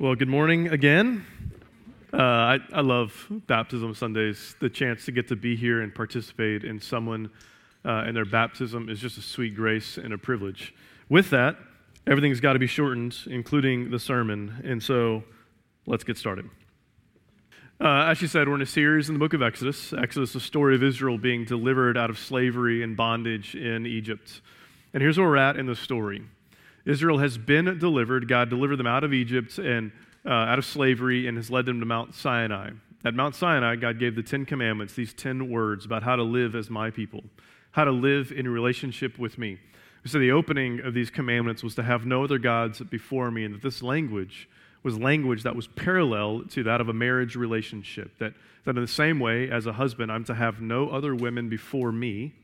Well, good morning again. Uh, I, I love baptism Sundays. The chance to get to be here and participate in someone uh, in their baptism is just a sweet grace and a privilege. With that, everything's got to be shortened, including the sermon. And so let's get started. Uh, as you said, we're in a series in the book of Exodus. Exodus, the story of Israel being delivered out of slavery and bondage in Egypt. And here's where we're at in the story. Israel has been delivered. God delivered them out of Egypt and uh, out of slavery and has led them to Mount Sinai. At Mount Sinai, God gave the Ten Commandments, these ten words about how to live as my people, how to live in relationship with me. So the opening of these commandments was to have no other gods before me, and that this language was language that was parallel to that of a marriage relationship. That, that in the same way, as a husband, I'm to have no other women before me,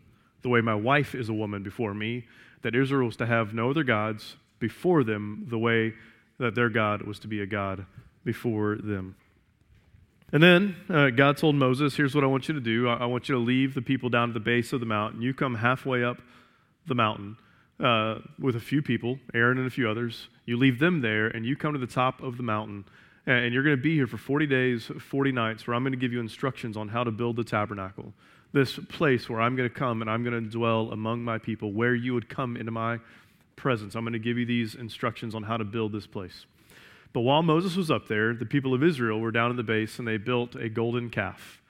the way my wife is a woman before me, that Israel was to have no other gods before them the way that their God was to be a God before them. And then uh, God told Moses, Here's what I want you to do. I, I, want you to leave the people down at the base of the mountain. You come halfway up the mountain uh, with a few people, Aaron and a few others. You leave them there, and you come to the top of the mountain. And you're going to be here for 40 days, 40 nights, where I'm going to give you instructions on how to build the tabernacle this place where I'm going to come and I'm going to dwell among my people, where you would come into my presence. I'm going to give you these instructions on how to build this place. But while Moses was up there, the people of Israel were down in the base and they built a golden calf.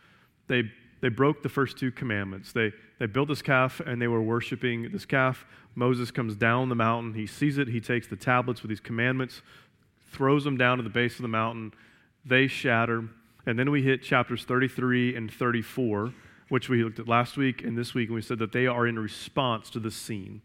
They, they broke the first two commandments. They, they built this calf and they were worshiping this calf. Moses comes down the mountain. He sees it. He takes the tablets with these commandments, throws them down to the base of the mountain. They shatter. And then we hit chapters 33 and 34 which we looked at last week and this week, and we said that they are in response to the scene.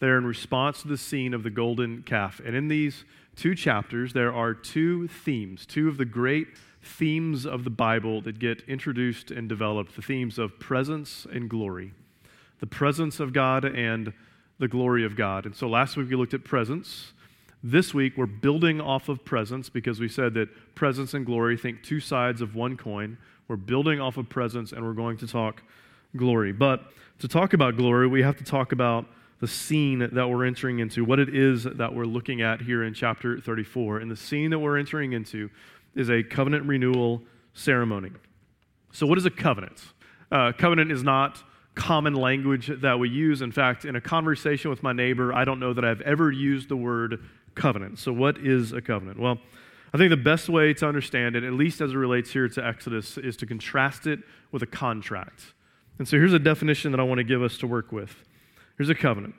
They're in response to the scene of the golden calf. And in these two chapters, there are two themes, two of the great themes of the Bible that get introduced and developed the themes of presence and glory. The presence of God and the glory of God. And so last week we looked at presence. This week we're building off of presence because we said that presence and glory think two sides of one coin. We're building off of presence, and we're going to talk glory. But to talk about glory, we have to talk about the scene that we're entering into, what it is that we're looking at here in chapter 34. And the scene that we're entering into is a covenant renewal ceremony. So, what is a covenant? Uh, covenant is not common language that we use. In fact, in a conversation with my neighbor, I don't know that I've ever used the word covenant. So, what is a covenant? Well, I think the best way to understand it, at least as it relates here to Exodus, is to contrast it with a contract. And so here's a definition that I want to give us to work with. Here's a covenant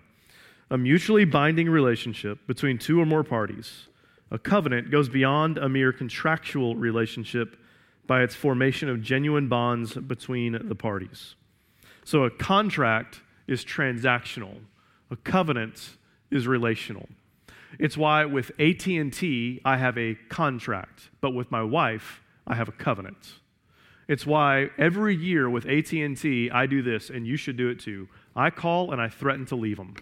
a mutually binding relationship between two or more parties. A covenant goes beyond a mere contractual relationship by its formation of genuine bonds between the parties. So a contract is transactional, a covenant is relational. It's why with AT&T I have a contract, but with my wife I have a covenant. It's why every year with AT&T I do this and you should do it too. I call and I threaten to leave them.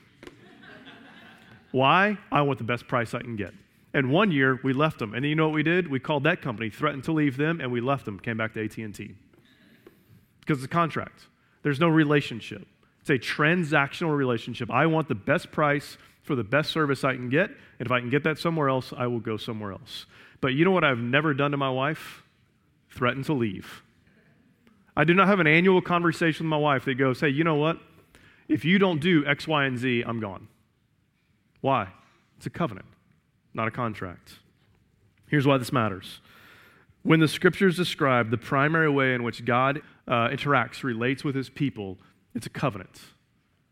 why? I want the best price I can get. And one year we left them. And you know what we did? We called that company, threatened to leave them, and we left them, came back to AT&T. Because it's a contract. There's no relationship. It's a transactional relationship. I want the best price for the best service I can get. And if I can get that somewhere else, I will go somewhere else. But you know what I've never done to my wife? Threaten to leave. I do not have an annual conversation with my wife that goes, hey, you know what? If you don't do X, Y, and Z, I'm gone. Why? It's a covenant, not a contract. Here's why this matters. When the scriptures describe the primary way in which God uh, interacts, relates with his people, it's a covenant.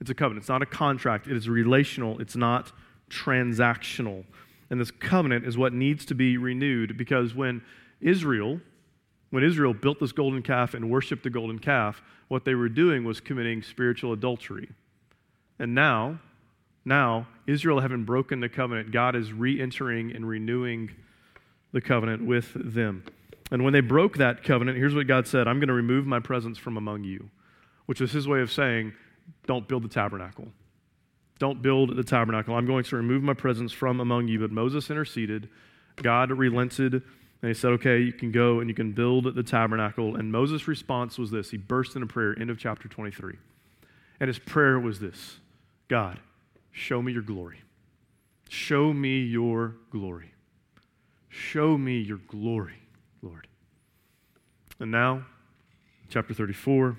It's a covenant. It's not a contract. It is relational. It's not transactional. And this covenant is what needs to be renewed because when Israel, when Israel built this golden calf and worshiped the golden calf, what they were doing was committing spiritual adultery. And now, now, Israel having broken the covenant, God is re entering and renewing the covenant with them. And when they broke that covenant, here's what God said I'm going to remove my presence from among you, which is his way of saying, don't build the tabernacle. Don't build the tabernacle. I'm going to remove my presence from among you. But Moses interceded. God relented, and he said, Okay, you can go and you can build the tabernacle. And Moses' response was this He burst into prayer, end of chapter 23. And his prayer was this God, show me your glory. Show me your glory. Show me your glory, Lord. And now, chapter 34,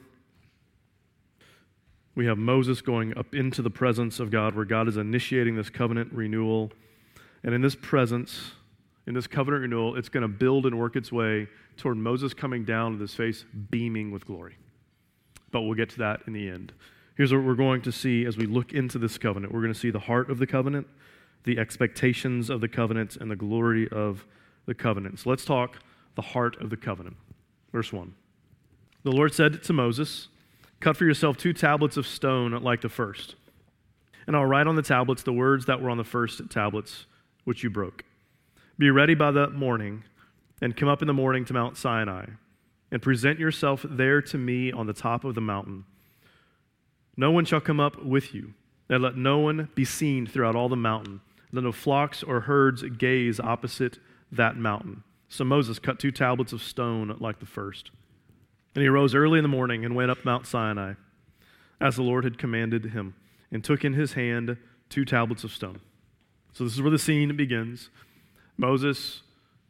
we have Moses going up into the presence of God where God is initiating this covenant renewal. And in this presence, in this covenant renewal, it's going to build and work its way toward Moses coming down with his face beaming with glory. But we'll get to that in the end. Here's what we're going to see as we look into this covenant we're going to see the heart of the covenant, the expectations of the covenant, and the glory of the covenant. So let's talk the heart of the covenant. Verse 1. The Lord said to Moses, Cut for yourself two tablets of stone like the first, and I'll write on the tablets the words that were on the first tablets, which you broke. Be ready by the morning, and come up in the morning to Mount Sinai, and present yourself there to me on the top of the mountain. No one shall come up with you, and let no one be seen throughout all the mountain. Let no flocks or herds gaze opposite that mountain. So Moses cut two tablets of stone like the first. And he arose early in the morning and went up Mount Sinai, as the Lord had commanded him, and took in his hand two tablets of stone. So this is where the scene begins. Moses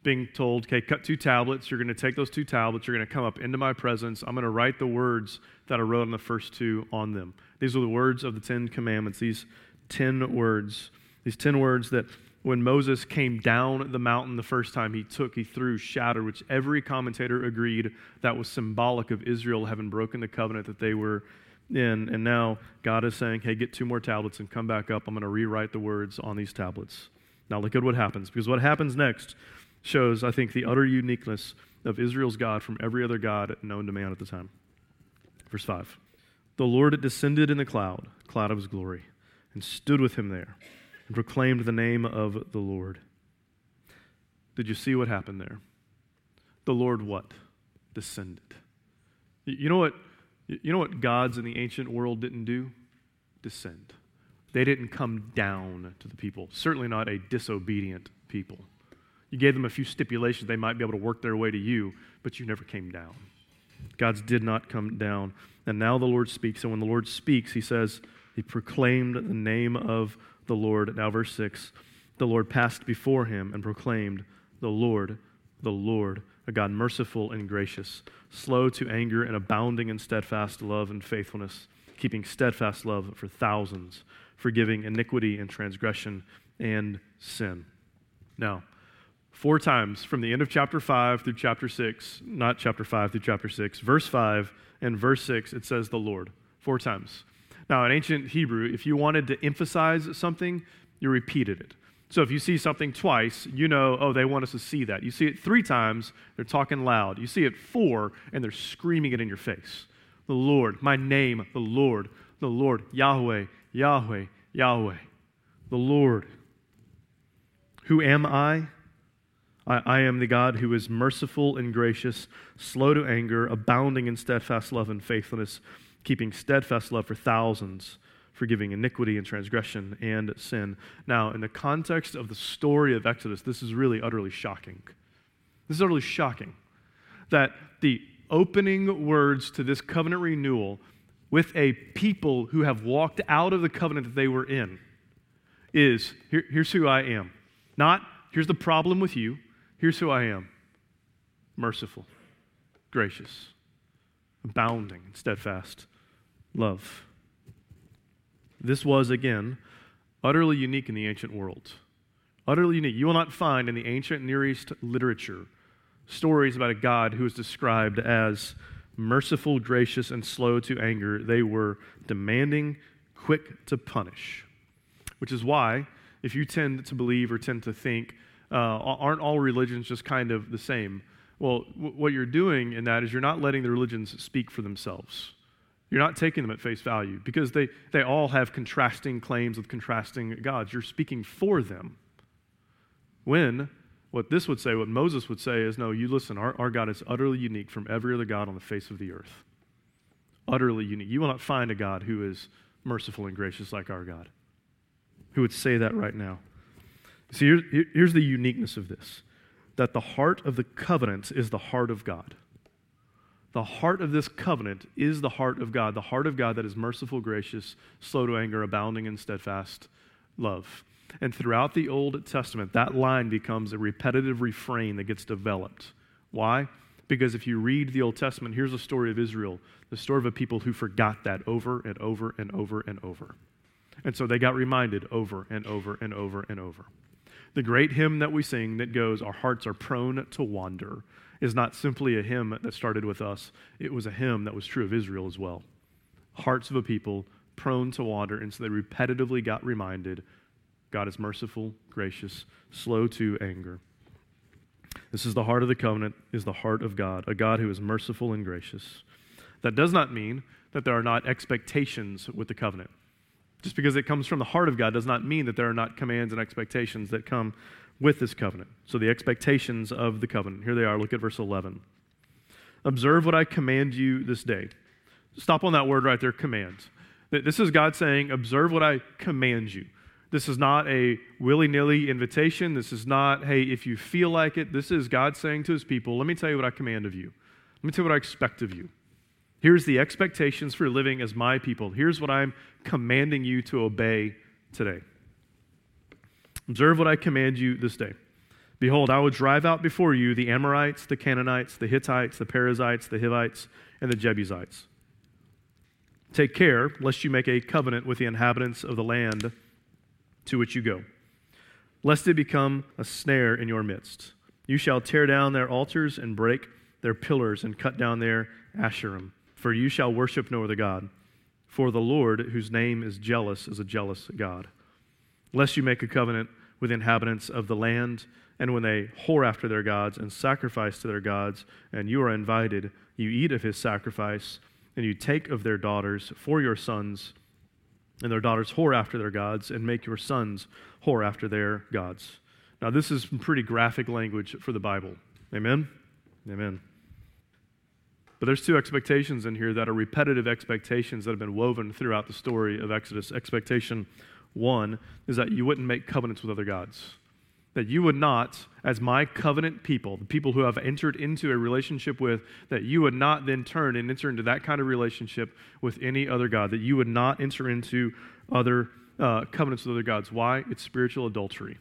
being told, okay, cut two tablets. You're going to take those two tablets. You're going to come up into my presence. I'm going to write the words that I wrote on the first two on them. These are the words of the Ten Commandments, these 10 words. These 10 words that when Moses came down the mountain the first time he took, he threw, shattered, which every commentator agreed that was symbolic of Israel having broken the covenant that they were in. And now God is saying, hey, get two more tablets and come back up. I'm going to rewrite the words on these tablets. Now look at what happens, because what happens next shows, I think, the utter uniqueness of Israel's God from every other God known to man at the time. Verse 5 The Lord descended in the cloud, cloud of his glory, and stood with him there, and proclaimed the name of the Lord. Did you see what happened there? The Lord what? Descended. You know what? You know what gods in the ancient world didn't do? Descend. They didn't come down to the people, certainly not a disobedient people. You gave them a few stipulations they might be able to work their way to you, but you never came down. God's did not come down. And now the Lord speaks. And when the Lord speaks, he says, He proclaimed the name of the Lord. Now, verse 6 the Lord passed before him and proclaimed, The Lord, the Lord, a God merciful and gracious, slow to anger and abounding in steadfast love and faithfulness, keeping steadfast love for thousands forgiving iniquity and transgression and sin. Now, four times from the end of chapter 5 through chapter 6, not chapter 5 through chapter 6, verse 5 and verse 6, it says the Lord. Four times. Now, in ancient Hebrew, if you wanted to emphasize something, you repeated it. So if you see something twice, you know, oh, they want us to see that. You see it three times, they're talking loud. You see it four, and they're screaming it in your face. The Lord, my name, the Lord, the Lord, Yahweh, Yahweh, Yahweh, the Lord. Who am I? I, I, am the God who is merciful and gracious, slow to anger, abounding in steadfast love and faithfulness, keeping steadfast love for thousands, forgiving iniquity and transgression and sin. Now, in the context of the story of Exodus, this is really utterly shocking. This is utterly shocking that the opening words to this covenant renewal with a people who have walked out of the covenant that they were in is here, here's who I am. Not here's the problem with you, here's who I am merciful, gracious, abounding in steadfast love. This was, again, utterly unique in the ancient world. Utterly unique. You will not find in the ancient Near East literature stories about a God who is described as merciful, gracious, and slow to anger. They were demanding, quick to punish. Which is why, if you tend to believe or tend to think, uh, aren't all religions just kind of the same? Well, w- what you're doing in that is you're not letting the religions speak for themselves. You're not taking them at face value because they, they all have contrasting claims with contrasting gods. You're speaking for them. When what this would say, what Moses would say is no, you listen, our, our God is utterly unique from every other God on the face of the earth. Utterly unique. You will not find a God who is merciful and gracious like our God. Who would say that right now? See, here's, here's the uniqueness of this that the heart of the covenant is the heart of God. The heart of this covenant is the heart of God, the heart of God that is merciful, gracious, slow to anger, abounding in steadfast love. And throughout the Old Testament, that line becomes a repetitive refrain that gets developed. Why? Because if you read the Old Testament, here's a story of Israel, the story of a people who forgot that over and over and over and over. And so they got reminded over and over and over and over. The great hymn that we sing that goes, Our hearts are prone to wander, is not simply a hymn that started with us, it was a hymn that was true of Israel as well. Hearts of a people prone to wander, and so they repetitively got reminded God is merciful, gracious, slow to anger. This is the heart of the covenant, is the heart of God, a God who is merciful and gracious. That does not mean that there are not expectations with the covenant. Just because it comes from the heart of God does not mean that there are not commands and expectations that come with this covenant. So, the expectations of the covenant. Here they are. Look at verse 11. Observe what I command you this day. Stop on that word right there, command. This is God saying, Observe what I command you. This is not a willy nilly invitation. This is not, hey, if you feel like it. This is God saying to his people, Let me tell you what I command of you. Let me tell you what I expect of you. Here's the expectations for living as my people. Here's what I'm commanding you to obey today. Observe what I command you this day. Behold, I will drive out before you the Amorites, the Canaanites, the Hittites, the Perizzites, the Hivites, and the Jebusites. Take care lest you make a covenant with the inhabitants of the land to which you go, lest it become a snare in your midst. You shall tear down their altars and break their pillars and cut down their asherim, for you shall worship no other God. For the Lord, whose name is jealous, is a jealous God lest you make a covenant with inhabitants of the land, and when they whore after their gods and sacrifice to their gods, and you are invited, you eat of his sacrifice, and you take of their daughters for your sons, and their daughters whore after their gods, and make your sons whore after their gods. Now, this is pretty graphic language for the Bible. Amen? Amen. But there's two expectations in here that are repetitive expectations that have been woven throughout the story of Exodus. Expectation one is that you wouldn't make covenants with other gods. That you would not, as my covenant people, the people who have entered into a relationship with, that you would not then turn and enter into that kind of relationship with any other God. That you would not enter into other uh, covenants with other gods. Why? It's spiritual adultery.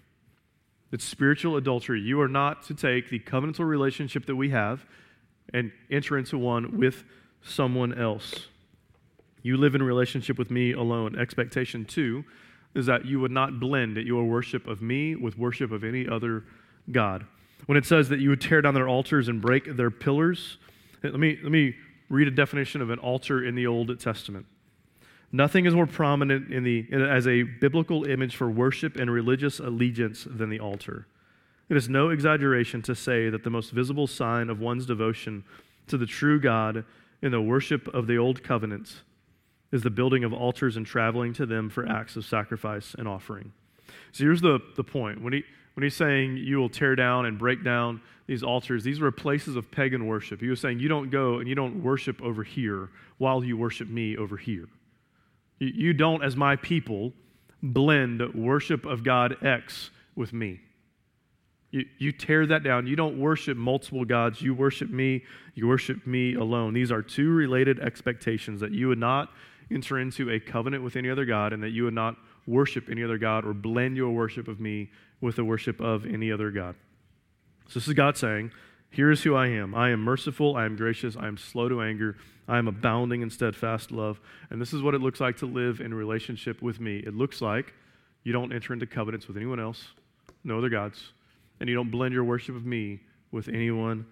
It's spiritual adultery. You are not to take the covenantal relationship that we have and enter into one with someone else. You live in relationship with me alone. Expectation two is that you would not blend your worship of me with worship of any other God. When it says that you would tear down their altars and break their pillars, let me, let me read a definition of an altar in the Old Testament. Nothing is more prominent in the, as a biblical image for worship and religious allegiance than the altar. It is no exaggeration to say that the most visible sign of one's devotion to the true God in the worship of the Old Covenant is the building of altars and traveling to them for acts of sacrifice and offering. So here's the, the point. When, he, when he's saying you will tear down and break down these altars, these were places of pagan worship. He was saying you don't go and you don't worship over here while you worship me over here. You, you don't, as my people, blend worship of God X with me. You, you tear that down. You don't worship multiple gods. You worship me. You worship me alone. These are two related expectations that you would not enter into a covenant with any other God and that you would not worship any other God or blend your worship of me with the worship of any other God. So this is God saying, Here is who I am. I am merciful. I am gracious. I am slow to anger. I am abounding in steadfast love. And this is what it looks like to live in relationship with me. It looks like you don't enter into covenants with anyone else, no other gods, and you don't blend your worship of me with anyone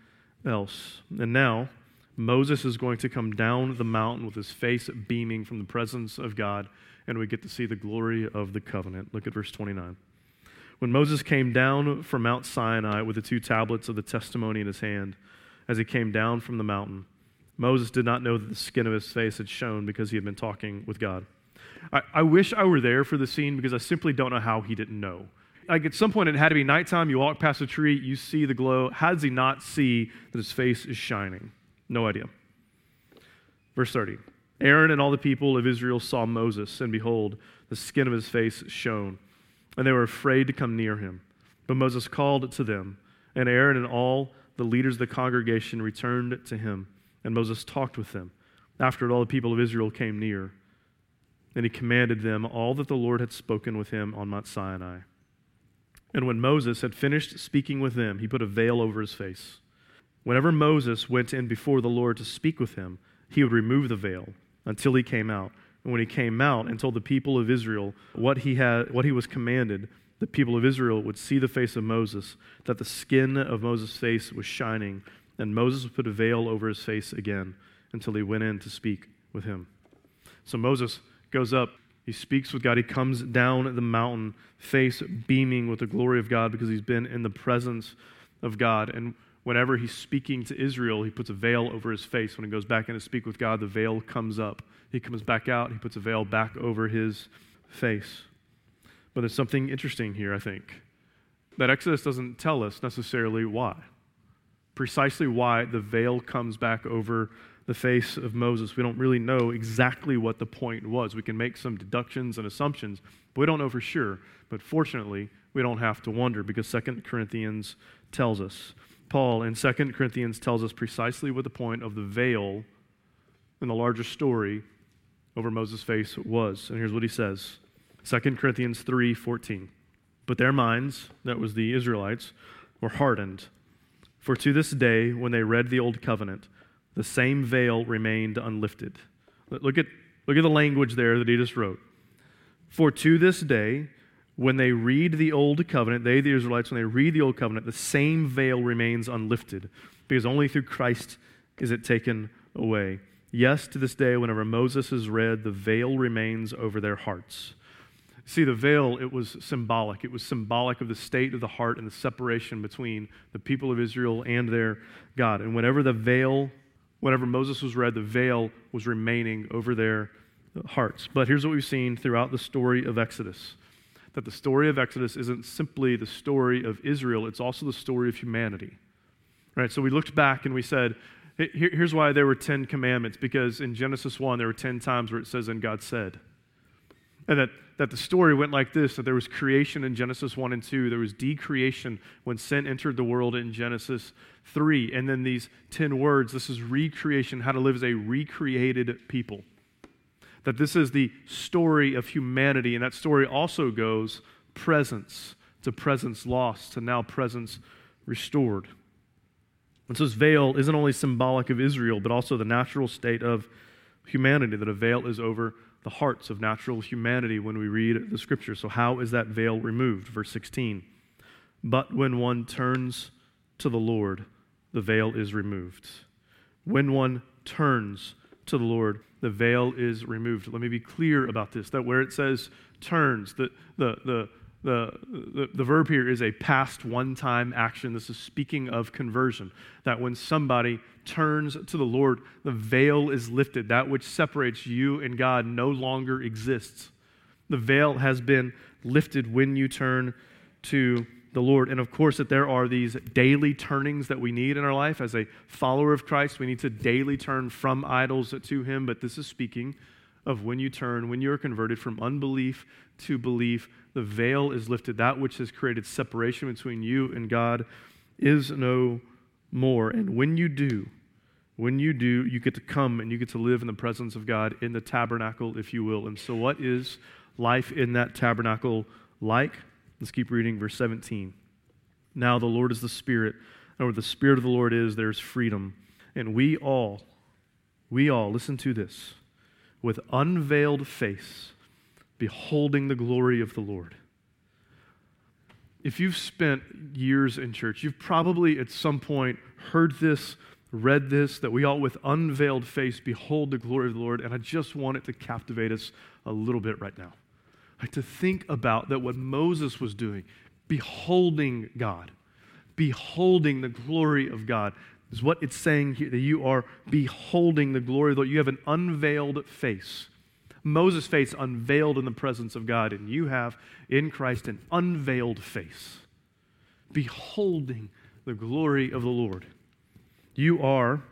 else. And now, Moses is going to come down the mountain with his face beaming from the presence of God, and we get to see the glory of the covenant. Look at verse 29. When Moses came down from Mount Sinai with the two tablets of the testimony in his hand, as he came down from the mountain, Moses did not know that the skin of his face had shone because he had been talking with God. I, I wish I were there for the scene because I simply don't know how he didn't know like at some point it had to be nighttime. You walk past a tree, you see the glow. How does he not see that his face is shining? No idea. Verse 30 Aaron and all the people of Israel saw Moses, and behold, the skin of his face shone, and they were afraid to come near him. But Moses called to them, and Aaron and all the leaders of the congregation returned to him, and Moses talked with them. After all the people of Israel came near, and he commanded them all that the Lord had spoken with him on Mount Sinai. And when Moses had finished speaking with them, he put a veil over his face. Whenever Moses went in before the Lord to speak with him, he would remove the veil until he came out. And when he came out and told the people of Israel what he, had, what he was commanded, the people of Israel would see the face of Moses, that the skin of Moses' face was shining. And Moses would put a veil over his face again until he went in to speak with him. So Moses goes up he speaks with God. He comes down the mountain, face beaming with the glory of God because he's been in the presence of God. And whenever he's speaking to Israel, he puts a veil over his face. When he goes back in to speak with God, the veil comes up. He comes back out, he puts a veil back over his face. But there's something interesting here, I think, that Exodus doesn't tell us necessarily why. Precisely why the veil comes back over the face of Moses. We don't really know exactly what the point was. We can make some deductions and assumptions, but we don't know for sure. But fortunately, we don't have to wonder because 2 Corinthians tells us. Paul in 2 Corinthians tells us precisely what the point of the veil in the larger story over Moses' face was. And here's what he says 2 Corinthians 3 14. But their minds, that was the Israelites, were hardened. For to this day, when they read the old covenant, the same veil remained unlifted. Look at, look at the language there that he just wrote. For to this day, when they read the Old Covenant, they, the Israelites, when they read the Old Covenant, the same veil remains unlifted, because only through Christ is it taken away. Yes, to this day, whenever Moses is read, the veil remains over their hearts. See, the veil, it was symbolic. It was symbolic of the state of the heart and the separation between the people of Israel and their God. And whenever the veil whenever Moses was read, the veil was remaining over their hearts. But here's what we've seen throughout the story of Exodus that the story of Exodus isn't simply the story of Israel, it's also the story of humanity. Right? So we looked back and we said, here's why there were 10 commandments, because in Genesis 1, there were 10 times where it says, and God said. And that, that the story went like this that there was creation in Genesis 1 and 2, there was decreation when sin entered the world in Genesis 3, and then these 10 words this is recreation, how to live as a recreated people. That this is the story of humanity, and that story also goes presence to presence lost to now presence restored. And so this veil isn't only symbolic of Israel, but also the natural state of humanity, that a veil is over the hearts of natural humanity when we read the scripture. So, how is that veil removed? Verse 16. But when one turns to the Lord, the veil is removed. When one turns to the Lord, the veil is removed. Let me be clear about this that where it says turns, the, the, the, the, the, the, verb here is a past one time action. This is speaking of conversion. That when somebody turns to the Lord, the veil is lifted. That which separates you and God no longer exists. The veil has been lifted when you turn to the Lord. And of course, that there are these daily turnings that we need in our life. As a follower of Christ, we need to daily turn from idols to Him. But this is speaking of when you turn, when you're converted from unbelief to belief, the veil is lifted. That which has created separation between you and God is no more. And when you do, when you do, you get to come and you get to live in the presence of God in the tabernacle, if you will. And so, what is life in that tabernacle like? Let's keep reading verse 17. Now the Lord is the Spirit, and where the Spirit of the Lord is, there's freedom. And we all, we all, listen to this, with unveiled face, beholding the glory of the Lord. If you've spent years in church, you've probably at some point heard this, read this, that we all with unveiled face behold the glory of the Lord, and I just want it to captivate us a little bit right now. Like to think about that what Moses was doing, beholding God, beholding the glory of God, is what it's saying here that you are beholding the glory of the Lord. You have an unveiled face. Moses' face unveiled in the presence of God, and you have in Christ an unveiled face, beholding the glory of the Lord. You are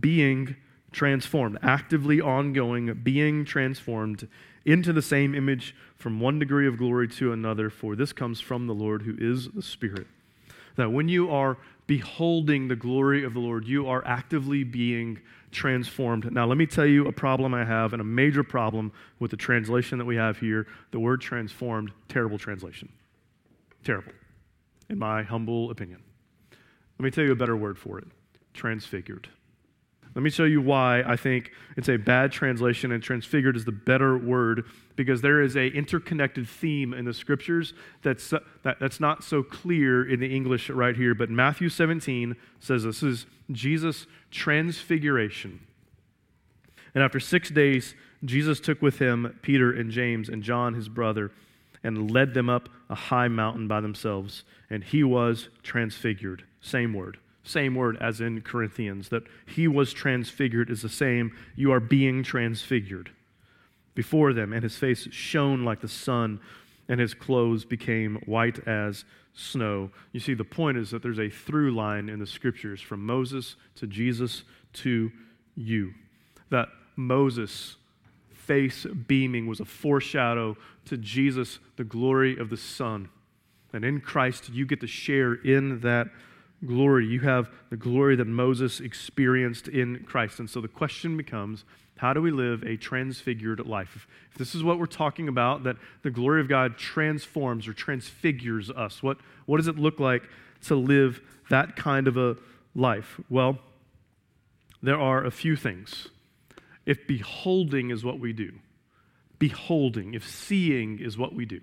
being transformed, actively ongoing, being transformed into the same image from one degree of glory to another, for this comes from the Lord who is the Spirit. That when you are beholding the glory of the Lord, you are actively being transformed. Now, let me tell you a problem I have, and a major problem with the translation that we have here the word transformed, terrible translation. Terrible, in my humble opinion. Let me tell you a better word for it transfigured. Let me show you why I think it's a bad translation and transfigured is the better word because there is a interconnected theme in the scriptures that's, that, that's not so clear in the English right here. But Matthew 17 says this is Jesus' transfiguration. And after six days, Jesus took with him Peter and James and John, his brother, and led them up a high mountain by themselves. And he was transfigured. Same word. Same word as in Corinthians, that he was transfigured is the same. You are being transfigured before them, and his face shone like the sun, and his clothes became white as snow. You see, the point is that there's a through line in the scriptures from Moses to Jesus to you. That Moses' face beaming was a foreshadow to Jesus, the glory of the Son. And in Christ, you get to share in that glory. You have the glory that Moses experienced in Christ. And so the question becomes how do we live a transfigured life? If this is what we're talking about, that the glory of God transforms or transfigures us, what, what does it look like to live that kind of a life? Well, there are a few things. If beholding is what we do, beholding, if seeing is what we do,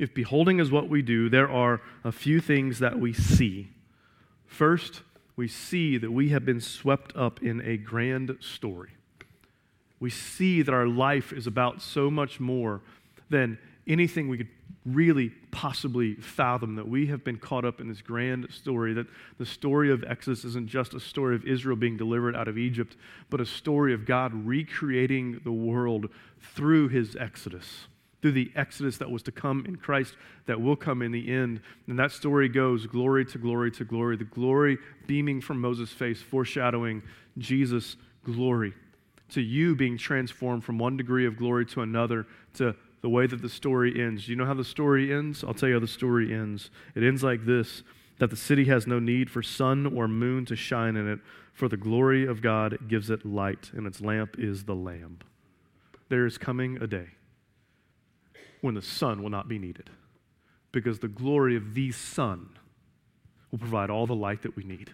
if beholding is what we do, there are a few things that we see. First, we see that we have been swept up in a grand story. We see that our life is about so much more than anything we could really possibly fathom that we have been caught up in this grand story that the story of Exodus isn't just a story of Israel being delivered out of Egypt, but a story of God recreating the world through his Exodus through the exodus that was to come in Christ, that will come in the end. And that story goes glory to glory to glory, the glory beaming from Moses' face, foreshadowing Jesus' glory. To you being transformed from one degree of glory to another, to the way that the story ends. You know how the story ends? I'll tell you how the story ends. It ends like this that the city has no need for sun or moon to shine in it, for the glory of God gives it light, and its lamp is the Lamb. There is coming a day when the sun will not be needed. Because the glory of the Son will provide all the light that we need.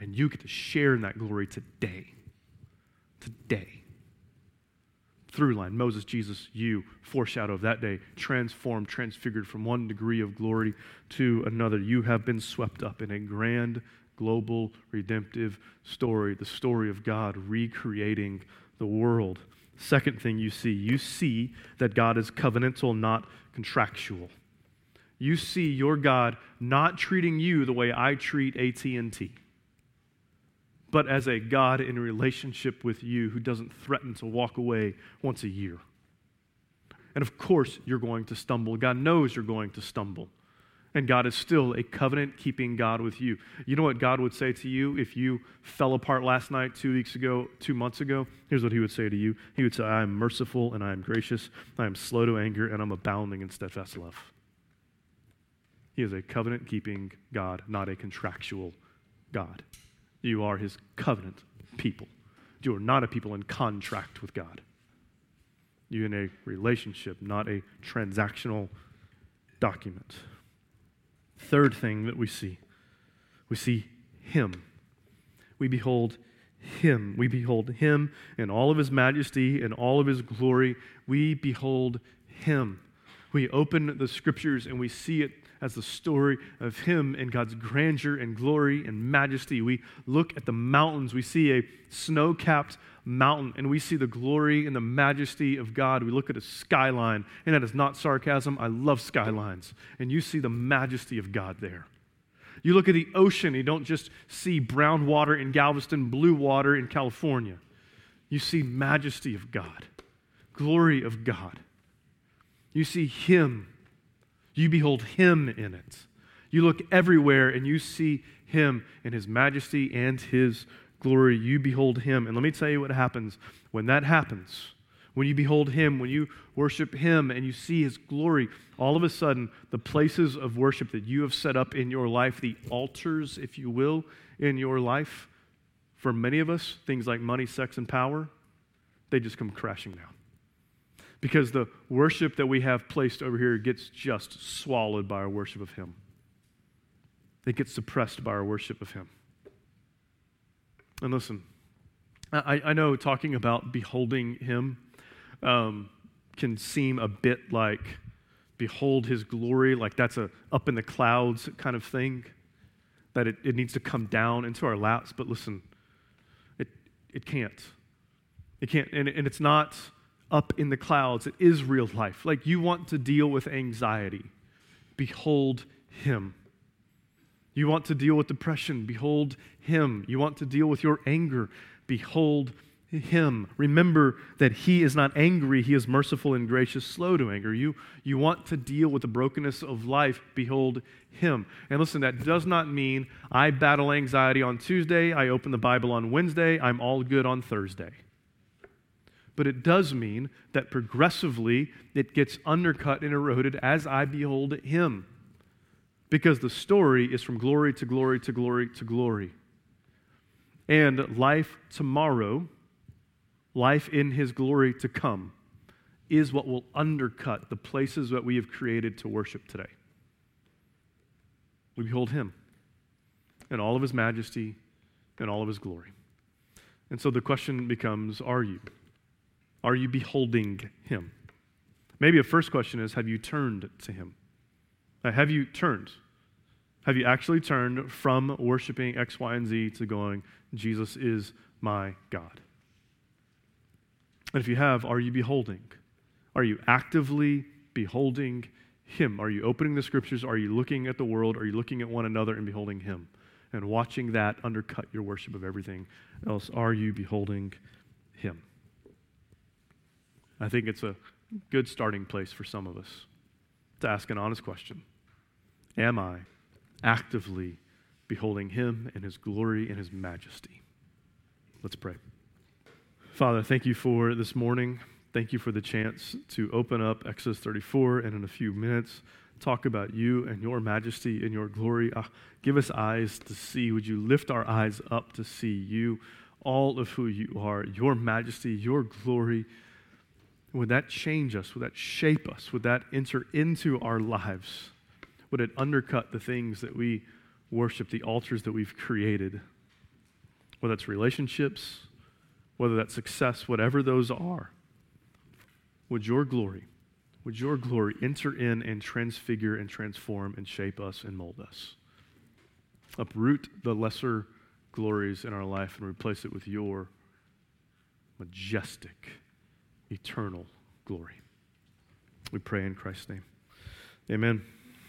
And you get to share in that glory today. Today. Through line, Moses, Jesus, you, foreshadow of that day, transformed, transfigured from one degree of glory to another. You have been swept up in a grand, global, redemptive story, the story of God recreating the world. Second thing you see, you see that God is covenantal, not contractual. You see your God not treating you the way I treat AT&T, but as a God in relationship with you who doesn't threaten to walk away once a year. And of course, you're going to stumble. God knows you're going to stumble. And God is still a covenant keeping God with you. You know what God would say to you if you fell apart last night, two weeks ago, two months ago? Here's what He would say to you He would say, I am merciful and I am gracious, I am slow to anger, and I'm abounding in steadfast love. He is a covenant keeping God, not a contractual God. You are His covenant people. You are not a people in contract with God. You're in a relationship, not a transactional document. Third thing that we see we see Him. We behold Him. We behold Him in all of His majesty and all of His glory. We behold Him. We open the scriptures and we see it as the story of Him and God's grandeur and glory and majesty. We look at the mountains, we see a snow capped mountain, and we see the glory and the majesty of God. We look at a skyline, and that is not sarcasm. I love skylines. And you see the majesty of God there. You look at the ocean, you don't just see brown water in Galveston, blue water in California. You see majesty of God, glory of God. You see Him. You behold Him in it. You look everywhere and you see Him in His majesty and His glory, you behold him. And let me tell you what happens when that happens. When you behold him, when you worship him and you see his glory, all of a sudden, the places of worship that you have set up in your life, the altars, if you will, in your life, for many of us, things like money, sex, and power, they just come crashing down. because the worship that we have placed over here gets just swallowed by our worship of Him. It gets suppressed by our worship of Him. And listen, I, I know talking about beholding Him um, can seem a bit like behold His glory, like that's a up in the clouds kind of thing, that it, it needs to come down into our laps. But listen, it, it can't. It can't. And, and it's not up in the clouds, it is real life. Like you want to deal with anxiety, behold Him. You want to deal with depression, behold Him. You want to deal with your anger, behold him. Remember that he is not angry, he is merciful and gracious, slow to anger. You, you want to deal with the brokenness of life, behold him. And listen, that does not mean I battle anxiety on Tuesday, I open the Bible on Wednesday, I'm all good on Thursday. But it does mean that progressively it gets undercut and eroded as I behold him. Because the story is from glory to glory to glory to glory. And life tomorrow, life in his glory to come, is what will undercut the places that we have created to worship today. We behold him in all of his majesty and all of his glory. And so the question becomes are you? Are you beholding him? Maybe a first question is have you turned to him? Uh, have you turned? Have you actually turned from worshiping X, Y, and Z to going, Jesus is my God? And if you have, are you beholding? Are you actively beholding him? Are you opening the scriptures? Are you looking at the world? Are you looking at one another and beholding him? And watching that undercut your worship of everything else? Are you beholding him? I think it's a good starting place for some of us to ask an honest question Am I actively beholding Him and His glory and His majesty? Let's pray. Father, thank you for this morning. Thank you for the chance to open up Exodus 34 and in a few minutes talk about you and your majesty and your glory. Uh, give us eyes to see. Would you lift our eyes up to see you, all of who you are, your majesty, your glory? Would that change us? Would that shape us? Would that enter into our lives? Would it undercut the things that we worship, the altars that we've created? Whether that's relationships, whether that's success, whatever those are, would your glory, would your glory enter in and transfigure and transform and shape us and mold us? Uproot the lesser glories in our life and replace it with your majestic eternal glory. We pray in Christ's name. Amen.